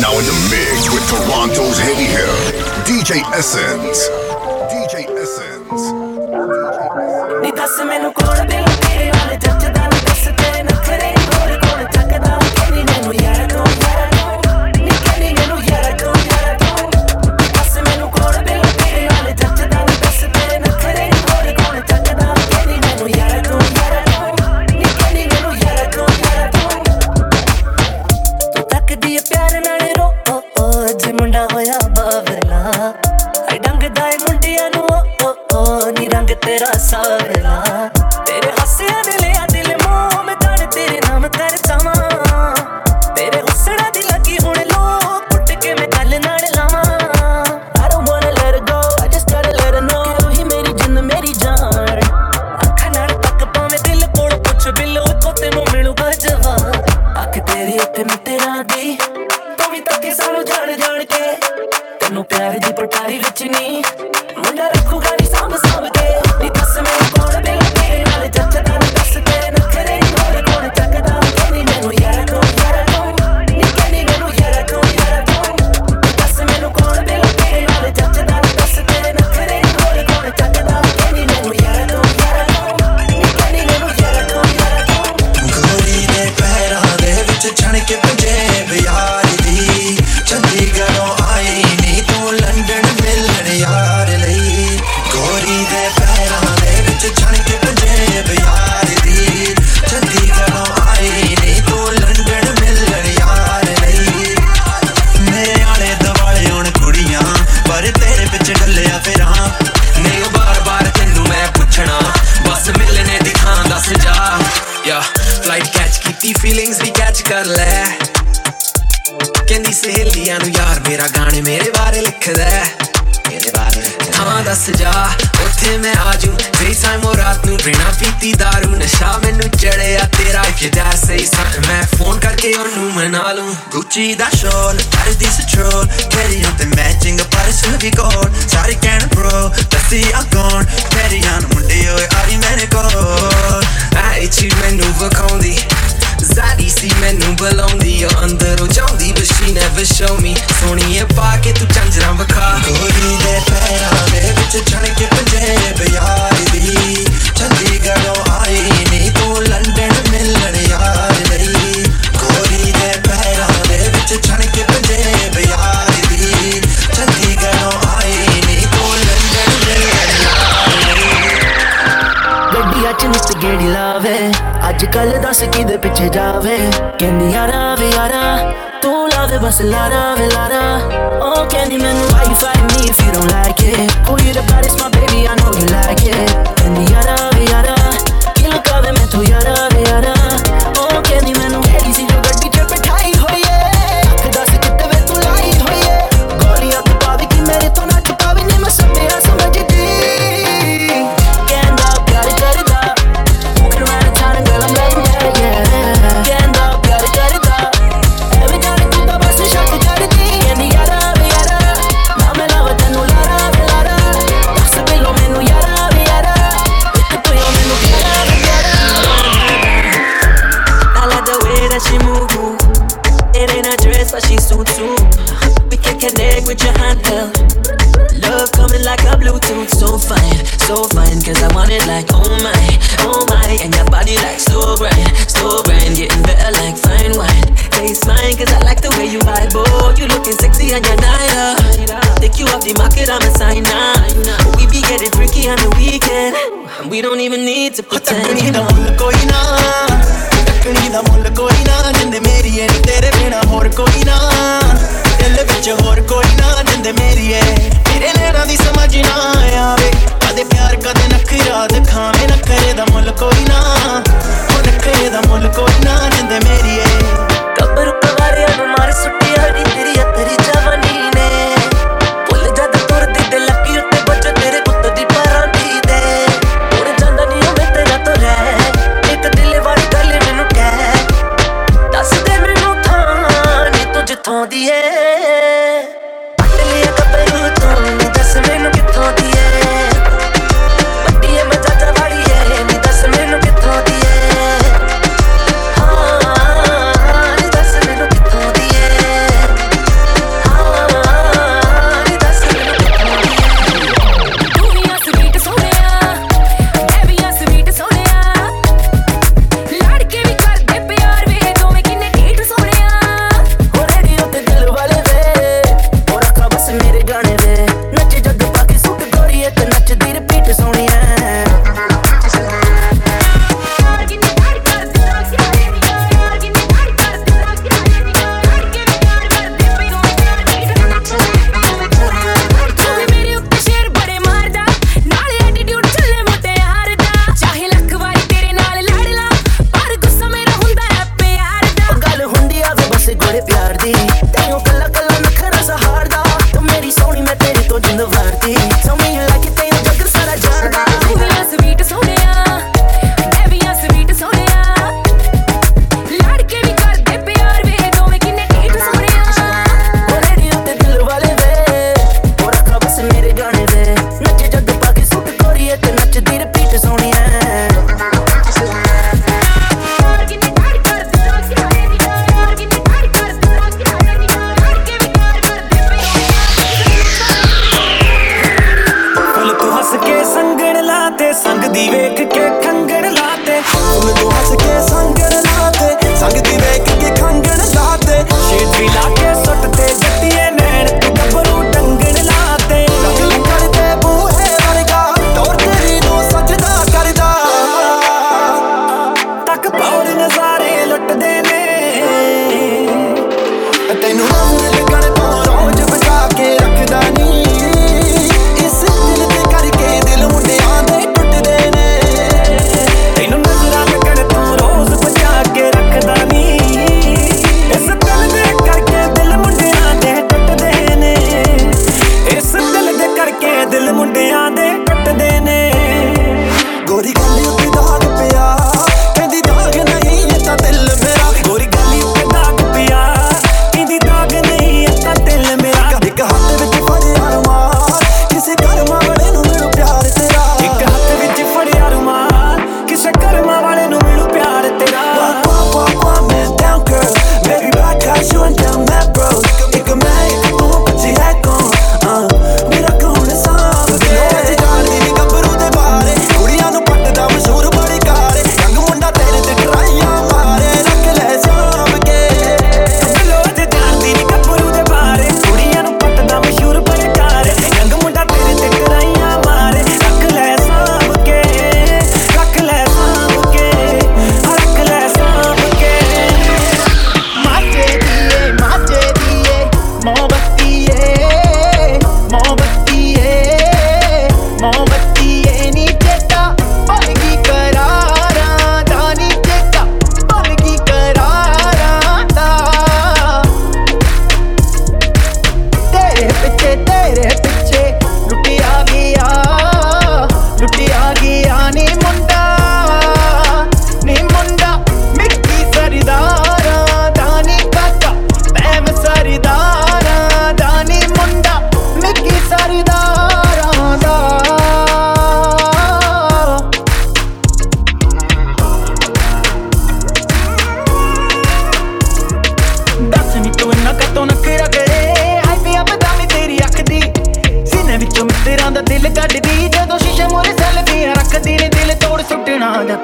now in the mix with Toronto's heavy hitter, DJ Essence. DJ Essence. ਰੱਖਦਾ ਥਾਂ ਦੱਸ ਜਾ। ਉੱਥੇ ਮੈਂ ਆਜੂ ਫ੍ਰੀ ਟਾਈਮ ਉਹ ਰਾਤ ਨੂੰ ਬਿਨਾ ਪੀਤੀ दारू ਨਸ਼ਾ ਮੈਨੂੰ ਚੜਿਆ ਤੇਰਾ। ਕਿਦਾ ਸਹੀ ਸੱਚ ਮੈਂ ਫੋਨ ਕਰਕੇ ਉਹਨੂੰ ਮਨਾ ਲੂੰ। ਗੁੱਚੀ ਦਾ ਸ਼ੋਲ ਕਰਦੀ ਸਟਰੋਲ ਤੇਰੀ ਉੱਤੇ ਮੈਚਿੰਗ ਪਰਸ ਵੀ ਕੋਲ ਸਾਰੇ ਕਹਿਣ ਬ్రో ਦੱਸੀ ਆ ਕੌਣ? ਤੇਰੀਆਂ ਮੁੰਡੇ ਓਏ ਆਰੀ ਮੇਰੇ ਕੋਲ। ਆਈ ਚੀ ਮੈਨੂੰ ਵਕਾਉਂਦੀ ਜ਼ਾਰੀ ਸੀ ਮੈਨੂੰ ਬੁਲਾਉਂਦੀ। ਅੰਦਰੋਂ ਚਾਹੁੰਦੀ, but she never show me ਸੋਹਣੀਏ ਪਾ ਕੇ ਤੂੰ ਚੰਜਰਾ ਗੇੜੀ ਲਾਵੇ ਅੱਜ ਕੱਲ ਦੱਸ ਕਿਦੇ ਪਿੱਛੇ ਜਾਵੇ ਕਹਿੰਦੀ ਯਾਰਾ ਵੇ ਯਾਰਾ ਤੂੰ ਲਾਵੇ ਬਸ ਲਾਰਾ ਵੇ ਲਾਰਾ ਉਹ ਕਹਿੰਦੀ ਮੈਨੂੰ ਵਾਈਫਾਈ ਨੀ if you don't like it Who you the baddest my baby I know you like it ਕਹਿੰਦੀ ਯਾਰਾ ਵੇ ਯਾਰਾ ਕੀ ਲੁਕਾਵੇ ਮੈਂ ਤੂੰ ਯਾਰਾ ਵੇ ਯਾਰਾ like oh my, oh my. And your body like slow grind, slow grind Getting better like fine wine. Taste mine cause I like the way you vibe. Boy, you looking sexy on your night Take you off the market, I'm a up. We be getting freaky on the weekend. And we don't even need to pretend. you know. कोई ना तकनी दा मुल ਕਦੇ ਪਿਆਰ, ਕਦੇ ਨਖਰਾ ਦਿਖਾਵੇਂ ਨਖਰੇ ਦਾ ਮੁੱਲ ਕੋਈ ਨਾ। ਉਹ ਨਖਰੇ ਦਾ ਮੁੱਲ ਕੋਈ ਨਾ ਜਿੰਦੇ ਮੇਰੀ ਏ। ਕਬਰ ਕਵਾਰਿਆਂ ਨੂੰ ਮਾਰ ਸੁੱਟਿਆ ਨੀ ਤੇਰੀ ਅਤਰੀ ਜਵਾਨੀ ਨੇ। ਭੁੱਲ ਜਦ ਤੁਰਦੀ ਤੇ ਲੱਕੀ ਉੱਤੇ ਬੱਚ ਤੇਰੇ ਕੁੱਤ ਦੀ ਪਰਾਂ ਦੀ ਦੇ। ਉੜ ਜਾਂਦਾ ਨੀ ਉਹ ਤੇਰਾ ਤੋਂ ਰਹਿ। ਇੱਕ ਦਿਲ ਵਾਲੀ ਗੱਲ ਮੈਨੂੰ ਕਹਿ। ਦੱਸ ਦੇ ਮੈਨੂੰ ਥਾਂ ਨੀ ਤੂੰ ਜਿੱਥੋਂ ਦੀ ਏ।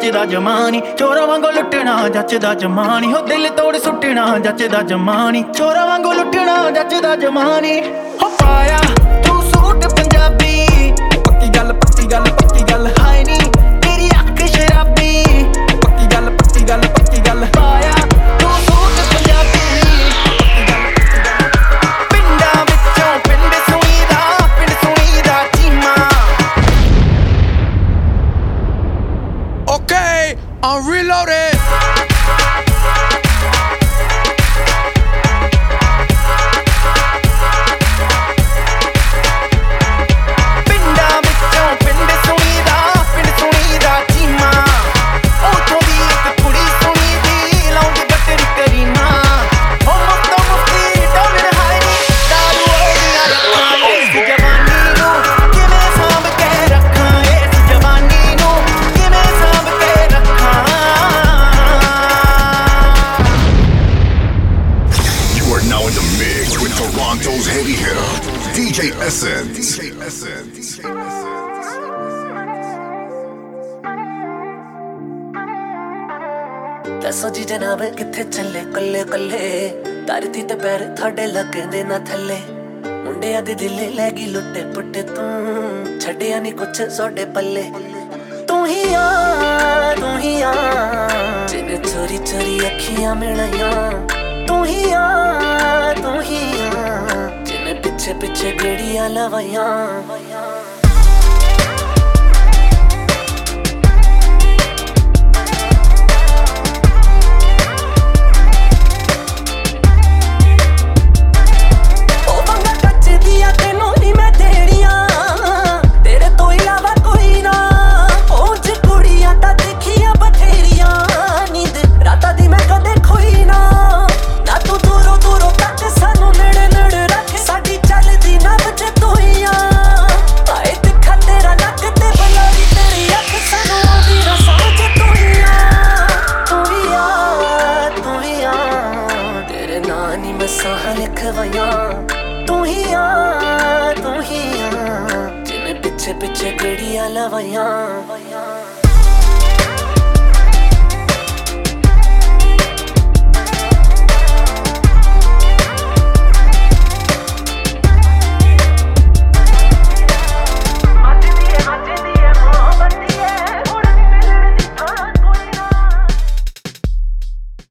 ਜੱਜਦਾ ਜਮਾਨੀ, ਚੋਰਾ ਵਾਂਗੋ ਲੁੱਟਣਾ ਜੱਜਦਾ ਜਮਾਨੀ। ਹੋ ਦਿਲ ਤੋੜ ਸੁੱਟਣਾ ਜੱਜਦਾ ਜਮਾਨੀ, ਚੋਰਾ ਵਾਂਗੋ ਲੁੱਟਣਾ ਜੱਜਦਾ ਜਮਾਨੀ। ਹੋ ਪਾਇਆ ਤੂੰ ਸੂਟ ਪੰਜਾਬੀ, ਪੱਕੀ ਗੱਲ ਪੱਕੀ ਗੱਲ ਜੀ ਜਨਾਬ ਕਿੱਥੇ ਚੱਲੇ ਕੱਲੇ ਕੱਲੇ। ਧਰਤੀ ਤੇ ਪੈਰ ਤੁਹਾਡੇ ਲੱਗਦੇ ਨਾ ਥੱਲੇ। ਮੁੰਡਿਆਂ ਦੇ ਦਿਲ ਲੈ ਗਈ ਲੁੱਟੇ ਪੁੱਟੇ ਤੂੰ। ਛੱਡਿਆ ਨਹੀਂ ਕੁਛ ਸੋਡੇ ਪੱਲੇ। ਤੂੰ ਹੀ ਆ, ਤੂੰ ਹੀ ਆ। ਜਿਨੇ ਚੋਰੀ ਚੋਰੀ ਅੱਖੀਆਂ ਮਿਲਾਈਆਂ। ਤੂੰ ਹੀ ਆ, ਤੂੰ ਹੀ ਆ। ਜਿਨੇ ਪਿੱਛੇ ਪਿੱਛੇ ਗੜੀਆਂ ਲਵਾਈਆਂ। ਕਿਹੜੀਆਂ ਲਵਾਈਆਂ